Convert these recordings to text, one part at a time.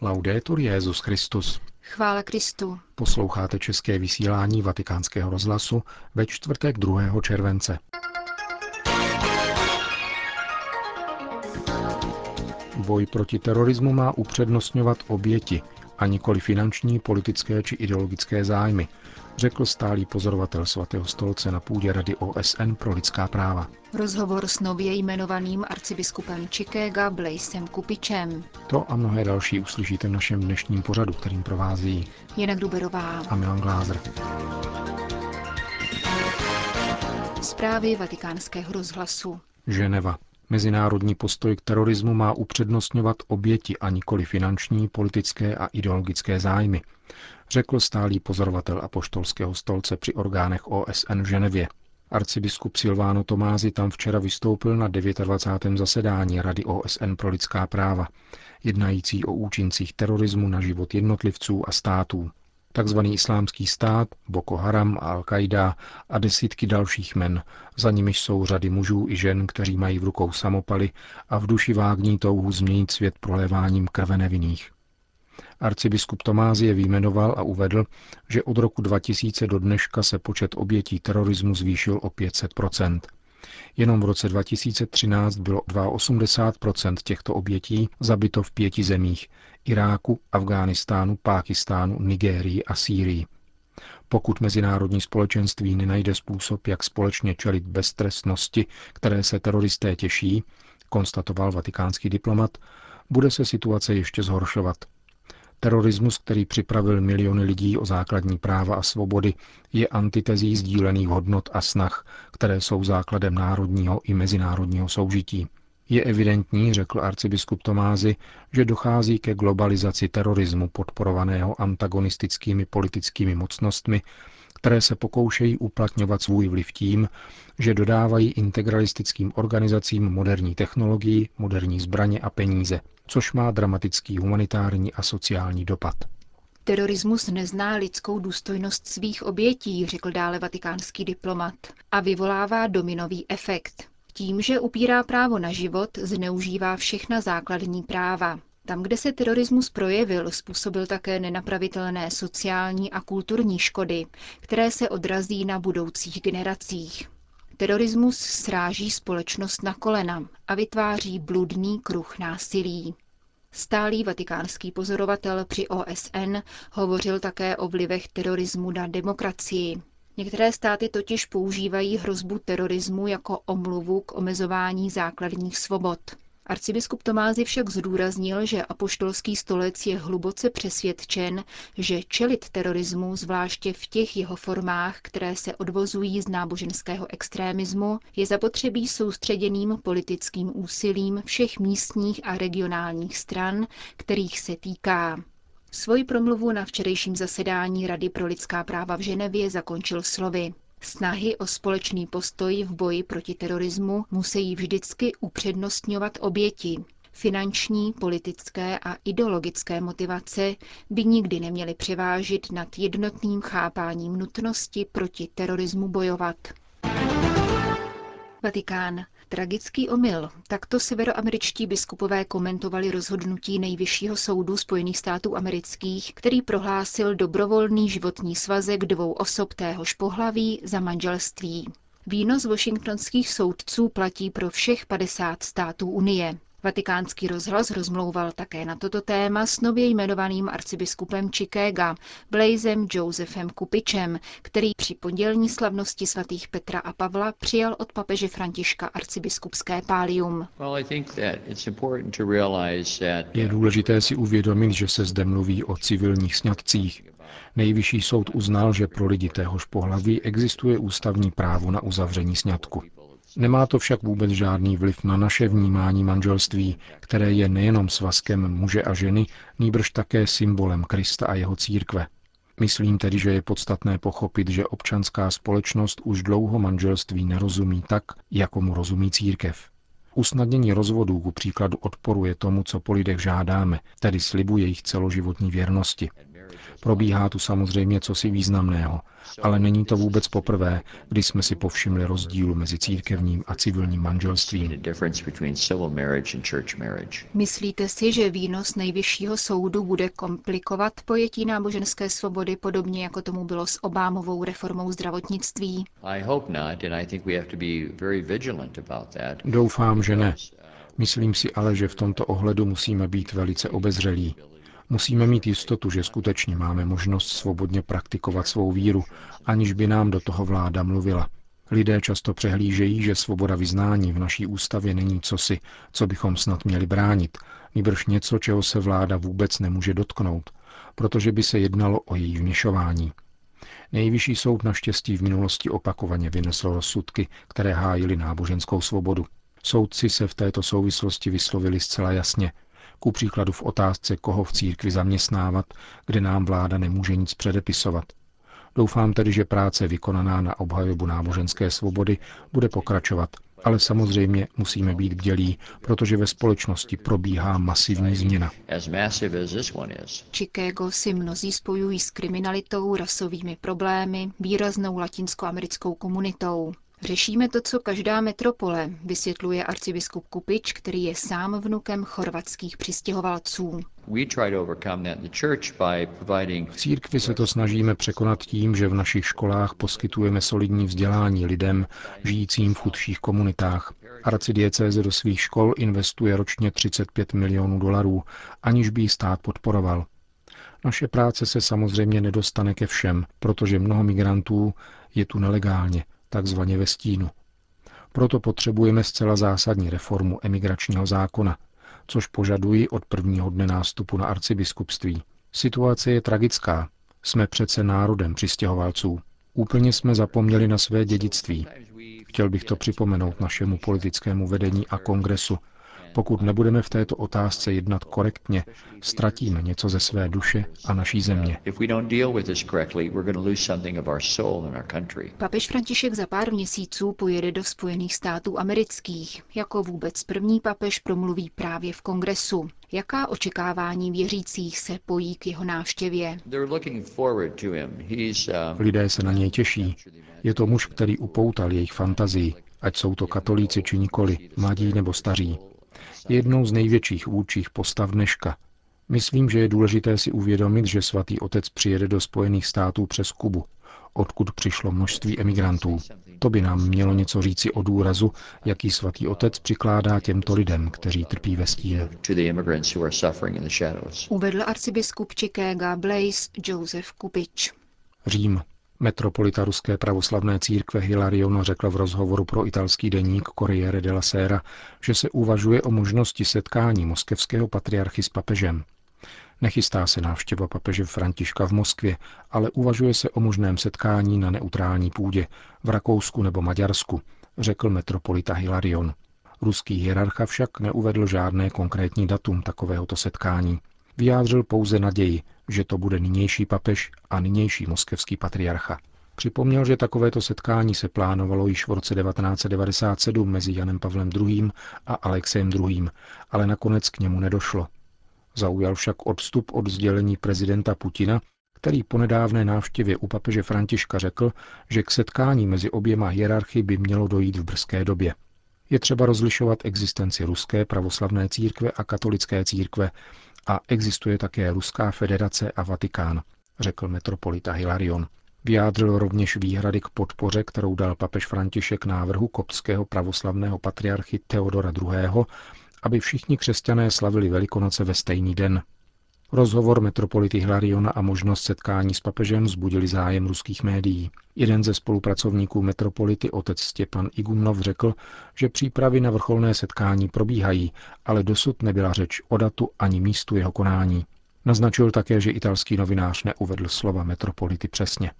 Laudetur Jezus Christus. Chvála Kristu. Posloucháte české vysílání Vatikánského rozhlasu ve čtvrtek 2. července. Boj proti terorismu má upřednostňovat oběti a nikoli finanční, politické či ideologické zájmy, řekl stálý pozorovatel svatého stolce na půdě Rady OSN pro lidská práva. Rozhovor s nově jmenovaným arcibiskupem Chicaga Blaisem Kupičem. To a mnohé další uslyšíte v našem dnešním pořadu, kterým provází Jana Gruberová a Milan Glázer. Zprávy vatikánského rozhlasu. Ženeva. Mezinárodní postoj k terorismu má upřednostňovat oběti a nikoli finanční, politické a ideologické zájmy, řekl stálý pozorovatel apoštolského stolce při orgánech OSN v Ženevě. Arcibiskup Silváno Tomázy tam včera vystoupil na 29. zasedání Rady OSN pro lidská práva, jednající o účincích terorismu na život jednotlivců a států. Takzvaný islámský stát, Boko Haram a Al-Qaida a desítky dalších men, za nimiž jsou řady mužů i žen, kteří mají v rukou samopaly a v duši vágní touhu změnit svět proléváním krve nevinných. Arcibiskup je výjmenoval a uvedl, že od roku 2000 do dneška se počet obětí terorismu zvýšil o 500 Jenom v roce 2013 bylo 82% těchto obětí zabito v pěti zemích Iráku, Afghánistánu, Pákistánu, Nigérii a Sýrii. Pokud mezinárodní společenství nenajde způsob, jak společně čelit beztrestnosti, které se teroristé těší, konstatoval vatikánský diplomat, bude se situace ještě zhoršovat. Terorismus, který připravil miliony lidí o základní práva a svobody, je antitezí sdílených hodnot a snah, které jsou základem národního i mezinárodního soužití. Je evidentní, řekl arcibiskup Tomázy, že dochází ke globalizaci terorismu podporovaného antagonistickými politickými mocnostmi, které se pokoušejí uplatňovat svůj vliv tím, že dodávají integralistickým organizacím moderní technologii, moderní zbraně a peníze, což má dramatický humanitární a sociální dopad. Terorismus nezná lidskou důstojnost svých obětí, řekl dále vatikánský diplomat, a vyvolává dominový efekt. Tím, že upírá právo na život, zneužívá všechna základní práva. Tam, kde se terorismus projevil, způsobil také nenapravitelné sociální a kulturní škody, které se odrazí na budoucích generacích. Terorismus sráží společnost na kolena a vytváří bludný kruh násilí. Stálý vatikánský pozorovatel při OSN hovořil také o vlivech terorismu na demokracii. Některé státy totiž používají hrozbu terorismu jako omluvu k omezování základních svobod. Arcibiskup Tomázy však zdůraznil, že apoštolský stolec je hluboce přesvědčen, že čelit terorismu, zvláště v těch jeho formách, které se odvozují z náboženského extrémismu, je zapotřebí soustředěným politickým úsilím všech místních a regionálních stran, kterých se týká. Svoji promluvu na včerejším zasedání Rady pro lidská práva v Ženevě zakončil slovy. Snahy o společný postoj v boji proti terorismu musí vždycky upřednostňovat oběti. Finanční, politické a ideologické motivace by nikdy neměly převážit nad jednotným chápáním nutnosti proti terorismu bojovat. Vatikán. Tragický omyl. Takto severoameričtí biskupové komentovali rozhodnutí Nejvyššího soudu Spojených států amerických, který prohlásil dobrovolný životní svazek dvou osob téhož pohlaví za manželství. Výnos washingtonských soudců platí pro všech 50 států Unie. Vatikánský rozhlas rozmlouval také na toto téma s nově jmenovaným arcibiskupem Chicaga, Blazem Josephem Kupičem, který při pondělní slavnosti svatých Petra a Pavla přijal od papeže Františka arcibiskupské pálium. Je důležité si uvědomit, že se zde mluví o civilních sňatcích. Nejvyšší soud uznal, že pro lidi téhož pohlaví existuje ústavní právo na uzavření sňatku. Nemá to však vůbec žádný vliv na naše vnímání manželství, které je nejenom svazkem muže a ženy, nýbrž také symbolem Krista a jeho církve. Myslím tedy, že je podstatné pochopit, že občanská společnost už dlouho manželství nerozumí tak, jako mu rozumí církev. Usnadnění rozvodů ku příkladu odporuje tomu, co po lidech žádáme, tedy slibu jejich celoživotní věrnosti. Probíhá tu samozřejmě cosi významného, ale není to vůbec poprvé, kdy jsme si povšimli rozdílu mezi církevním a civilním manželstvím. Myslíte si, že výnos nejvyššího soudu bude komplikovat pojetí náboženské svobody podobně jako tomu bylo s Obámovou reformou zdravotnictví? Doufám, že ne. Myslím si ale, že v tomto ohledu musíme být velice obezřelí. Musíme mít jistotu, že skutečně máme možnost svobodně praktikovat svou víru, aniž by nám do toho vláda mluvila. Lidé často přehlížejí, že svoboda vyznání v naší ústavě není cosi, co bychom snad měli bránit, nýbrž něco, čeho se vláda vůbec nemůže dotknout, protože by se jednalo o její vměšování. Nejvyšší soud naštěstí v minulosti opakovaně vynesl rozsudky, které hájily náboženskou svobodu. Soudci se v této souvislosti vyslovili zcela jasně, ku příkladu v otázce, koho v církvi zaměstnávat, kde nám vláda nemůže nic předepisovat. Doufám tedy, že práce vykonaná na obhajobu náboženské svobody bude pokračovat, ale samozřejmě musíme být bdělí, protože ve společnosti probíhá masivní změna. Chicago si mnozí spojují s kriminalitou, rasovými problémy, výraznou latinskoamerickou komunitou. Řešíme to, co každá metropole, vysvětluje arcibiskup Kupič, který je sám vnukem chorvatských přistěhovalců. V církvi se to snažíme překonat tím, že v našich školách poskytujeme solidní vzdělání lidem žijícím v chudších komunitách. Arcidiecéze do svých škol investuje ročně 35 milionů dolarů, aniž by ji stát podporoval. Naše práce se samozřejmě nedostane ke všem, protože mnoho migrantů je tu nelegálně, takzvaně ve stínu. Proto potřebujeme zcela zásadní reformu emigračního zákona, což požaduji od prvního dne nástupu na arcibiskupství. Situace je tragická. Jsme přece národem přistěhovalců. Úplně jsme zapomněli na své dědictví. Chtěl bych to připomenout našemu politickému vedení a kongresu, pokud nebudeme v této otázce jednat korektně, ztratíme něco ze své duše a naší země. Papež František za pár měsíců pojede do Spojených států amerických. Jako vůbec první papež promluví právě v kongresu. Jaká očekávání věřících se pojí k jeho návštěvě? Lidé se na něj těší. Je to muž, který upoutal jejich fantazii, ať jsou to katolíci či nikoli, mladí nebo staří je jednou z největších vůdčích postav dneška. Myslím, že je důležité si uvědomit, že svatý otec přijede do Spojených států přes Kubu, odkud přišlo množství emigrantů. To by nám mělo něco říci o důrazu, jaký svatý otec přikládá těmto lidem, kteří trpí ve stínu. Uvedl arcibiskup Chicago Blaise Joseph Kupič. Řím. Metropolita ruské pravoslavné církve Hilarion řekl v rozhovoru pro italský deník Corriere della Sera, že se uvažuje o možnosti setkání moskevského patriarchy s papežem. Nechystá se návštěva papeže Františka v Moskvě, ale uvažuje se o možném setkání na neutrální půdě v Rakousku nebo Maďarsku, řekl metropolita Hilarion. Ruský hierarcha však neuvedl žádné konkrétní datum takovéhoto setkání. Vyjádřil pouze naději, že to bude nynější papež a nynější moskevský patriarcha. Připomněl, že takovéto setkání se plánovalo již v roce 1997 mezi Janem Pavlem II. a Alexem II., ale nakonec k němu nedošlo. Zaujal však odstup od sdělení prezidenta Putina, který po nedávné návštěvě u papeže Františka řekl, že k setkání mezi oběma hierarchy by mělo dojít v brzké době. Je třeba rozlišovat existenci ruské pravoslavné církve a katolické církve a existuje také Ruská federace a Vatikán, řekl metropolita Hilarion. Vyjádřil rovněž výhrady k podpoře, kterou dal papež František návrhu koptského pravoslavného patriarchy Teodora II., aby všichni křesťané slavili Velikonoce ve stejný den. Rozhovor metropolity Hilariona a možnost setkání s papežem zbudili zájem ruských médií. Jeden ze spolupracovníků metropolity, otec Stěpan Igunov, řekl, že přípravy na vrcholné setkání probíhají, ale dosud nebyla řeč o datu ani místu jeho konání. Naznačil také, že italský novinář neuvedl slova metropolity přesně.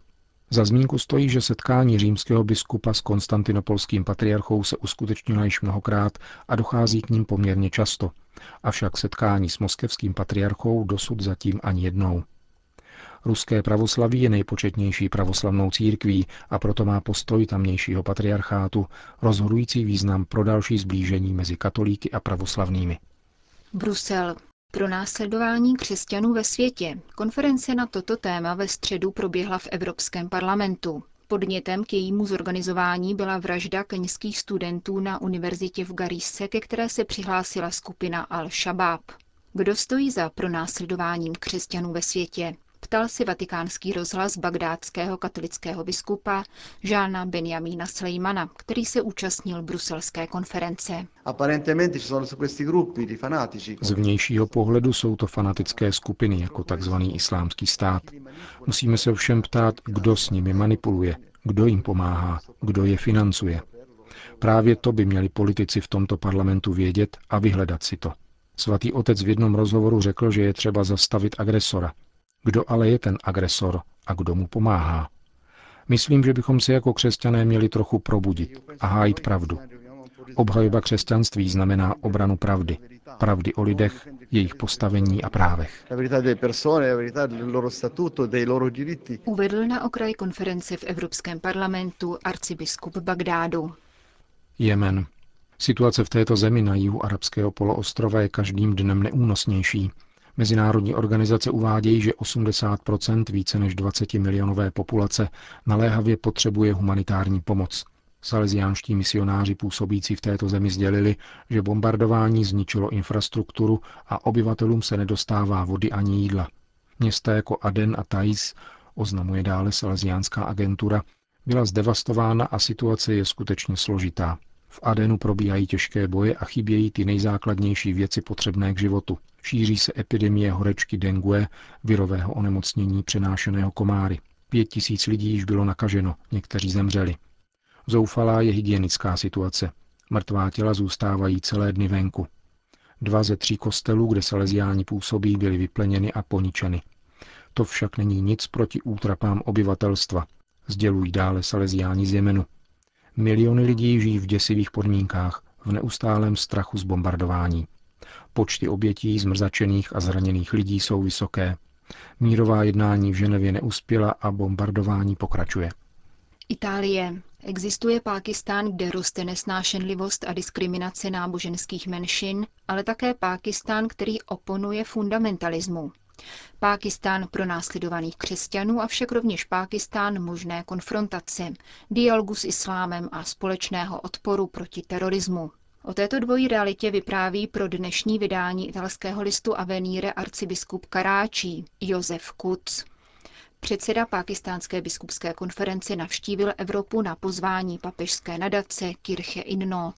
Za zmínku stojí, že setkání římského biskupa s konstantinopolským patriarchou se uskutečnilo již mnohokrát a dochází k ním poměrně často. Avšak setkání s moskevským patriarchou dosud zatím ani jednou. Ruské pravoslaví je nejpočetnější pravoslavnou církví a proto má postoj tamnějšího patriarchátu rozhodující význam pro další zblížení mezi katolíky a pravoslavnými. Brusel. Pro následování křesťanů ve světě konference na toto téma ve středu proběhla v Evropském parlamentu. Podnětem k jejímu zorganizování byla vražda keňských studentů na univerzitě v Garise, ke které se přihlásila skupina Al-Shabaab. Kdo stojí za pronásledováním křesťanů ve světě? Ptal si vatikánský rozhlas bagdátského katolického biskupa Žána Benjamína Slejmana, který se účastnil bruselské konference. Z vnějšího pohledu jsou to fanatické skupiny jako tzv. islámský stát. Musíme se ovšem ptát, kdo s nimi manipuluje, kdo jim pomáhá, kdo je financuje. Právě to by měli politici v tomto parlamentu vědět a vyhledat si to. Svatý otec v jednom rozhovoru řekl, že je třeba zastavit agresora, kdo ale je ten agresor a kdo mu pomáhá? Myslím, že bychom se jako křesťané měli trochu probudit a hájit pravdu. Obhajoba křesťanství znamená obranu pravdy. Pravdy o lidech, jejich postavení a právech. Uvedl na okraj konference v Evropském parlamentu arcibiskup Bagdádu. Jemen. Situace v této zemi na jihu arabského poloostrova je každým dnem neúnosnější. Mezinárodní organizace uvádějí, že 80% více než 20 milionové populace naléhavě potřebuje humanitární pomoc. Salesiánští misionáři působící v této zemi sdělili, že bombardování zničilo infrastrukturu a obyvatelům se nedostává vody ani jídla. Města jako Aden a Thais, oznamuje dále Salesiánská agentura, byla zdevastována a situace je skutečně složitá. V Adenu probíhají těžké boje a chybějí ty nejzákladnější věci potřebné k životu. Šíří se epidemie horečky dengue, virového onemocnění přenášeného komáry. Pět tisíc lidí již bylo nakaženo, někteří zemřeli. Zoufalá je hygienická situace. Mrtvá těla zůstávají celé dny venku. Dva ze tří kostelů, kde saleziáni působí, byly vypleněny a poničeny. To však není nic proti útrapám obyvatelstva, sdělují dále saleziáni z Jemenu. Miliony lidí žijí v děsivých podmínkách, v neustálém strachu z bombardování. Počty obětí, zmrzačených a zraněných lidí jsou vysoké. Mírová jednání v Ženevě neuspěla a bombardování pokračuje. Itálie. Existuje Pákistán, kde roste nesnášenlivost a diskriminace náboženských menšin, ale také Pákistán, který oponuje fundamentalismu. Pákistán pro následovaných křesťanů, avšak rovněž Pákistán možné konfrontace, dialogu s islámem a společného odporu proti terorismu. O této dvojí realitě vypráví pro dnešní vydání italského listu Avenire arcibiskup Karáčí Josef Kuc. Předseda pákistánské biskupské konference navštívil Evropu na pozvání papežské nadace Kirche in Not.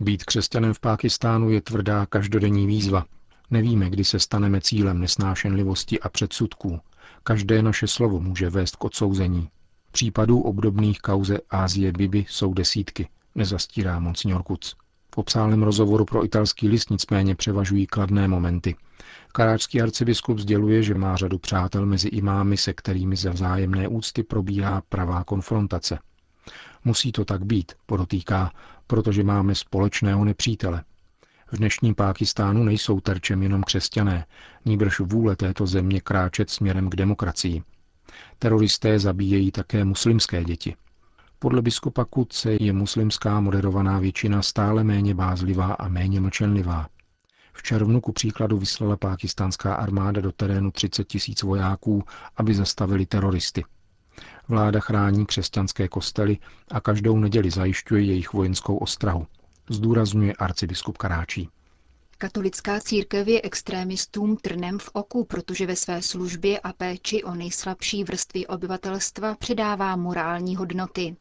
Být křesťanem v Pákistánu je tvrdá každodenní výzva. Nevíme, kdy se staneme cílem nesnášenlivosti a předsudků. Každé naše slovo může vést k odsouzení. Případů obdobných kauze Ázie Bibi jsou desítky, nezastírá monsignor Kuc. V obsálném rozhovoru pro italský list nicméně převažují kladné momenty. Karáčský arcibiskup sděluje, že má řadu přátel mezi imámy, se kterými ze vzájemné úcty probíhá pravá konfrontace. Musí to tak být, podotýká, protože máme společného nepřítele. V dnešním Pákistánu nejsou terčem jenom křesťané, níbrž vůle této země kráčet směrem k demokracii. Teroristé zabíjejí také muslimské děti. Podle biskupa Kutce je muslimská moderovaná většina stále méně bázlivá a méně mlčenlivá. V červnu ku příkladu vyslala pákistánská armáda do terénu 30 tisíc vojáků, aby zastavili teroristy. Vláda chrání křesťanské kostely a každou neděli zajišťuje jejich vojenskou ostrahu, zdůrazňuje arcibiskup Karáčí. Katolická církev je extrémistům trnem v oku, protože ve své službě a péči o nejslabší vrstvy obyvatelstva předává morální hodnoty.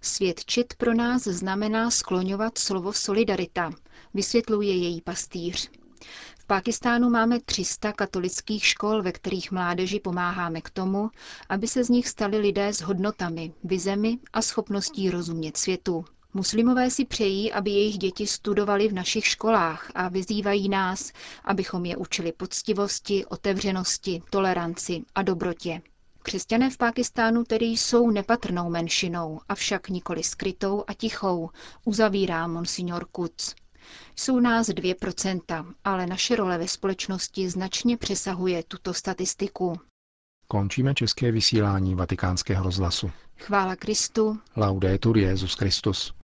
Svědčit pro nás znamená skloňovat slovo solidarita, vysvětluje její pastýř. V Pákistánu máme 300 katolických škol, ve kterých mládeži pomáháme k tomu, aby se z nich stali lidé s hodnotami, vizemi a schopností rozumět světu. Muslimové si přejí, aby jejich děti studovali v našich školách a vyzývají nás, abychom je učili poctivosti, otevřenosti, toleranci a dobrotě. Křesťané v Pákistánu tedy jsou nepatrnou menšinou, avšak nikoli skrytou a tichou, uzavírá monsignor Kuc. Jsou nás 2%, ale naše role ve společnosti značně přesahuje tuto statistiku. Končíme české vysílání vatikánského rozhlasu. Chvála Kristu. Laudetur Jezus Christus.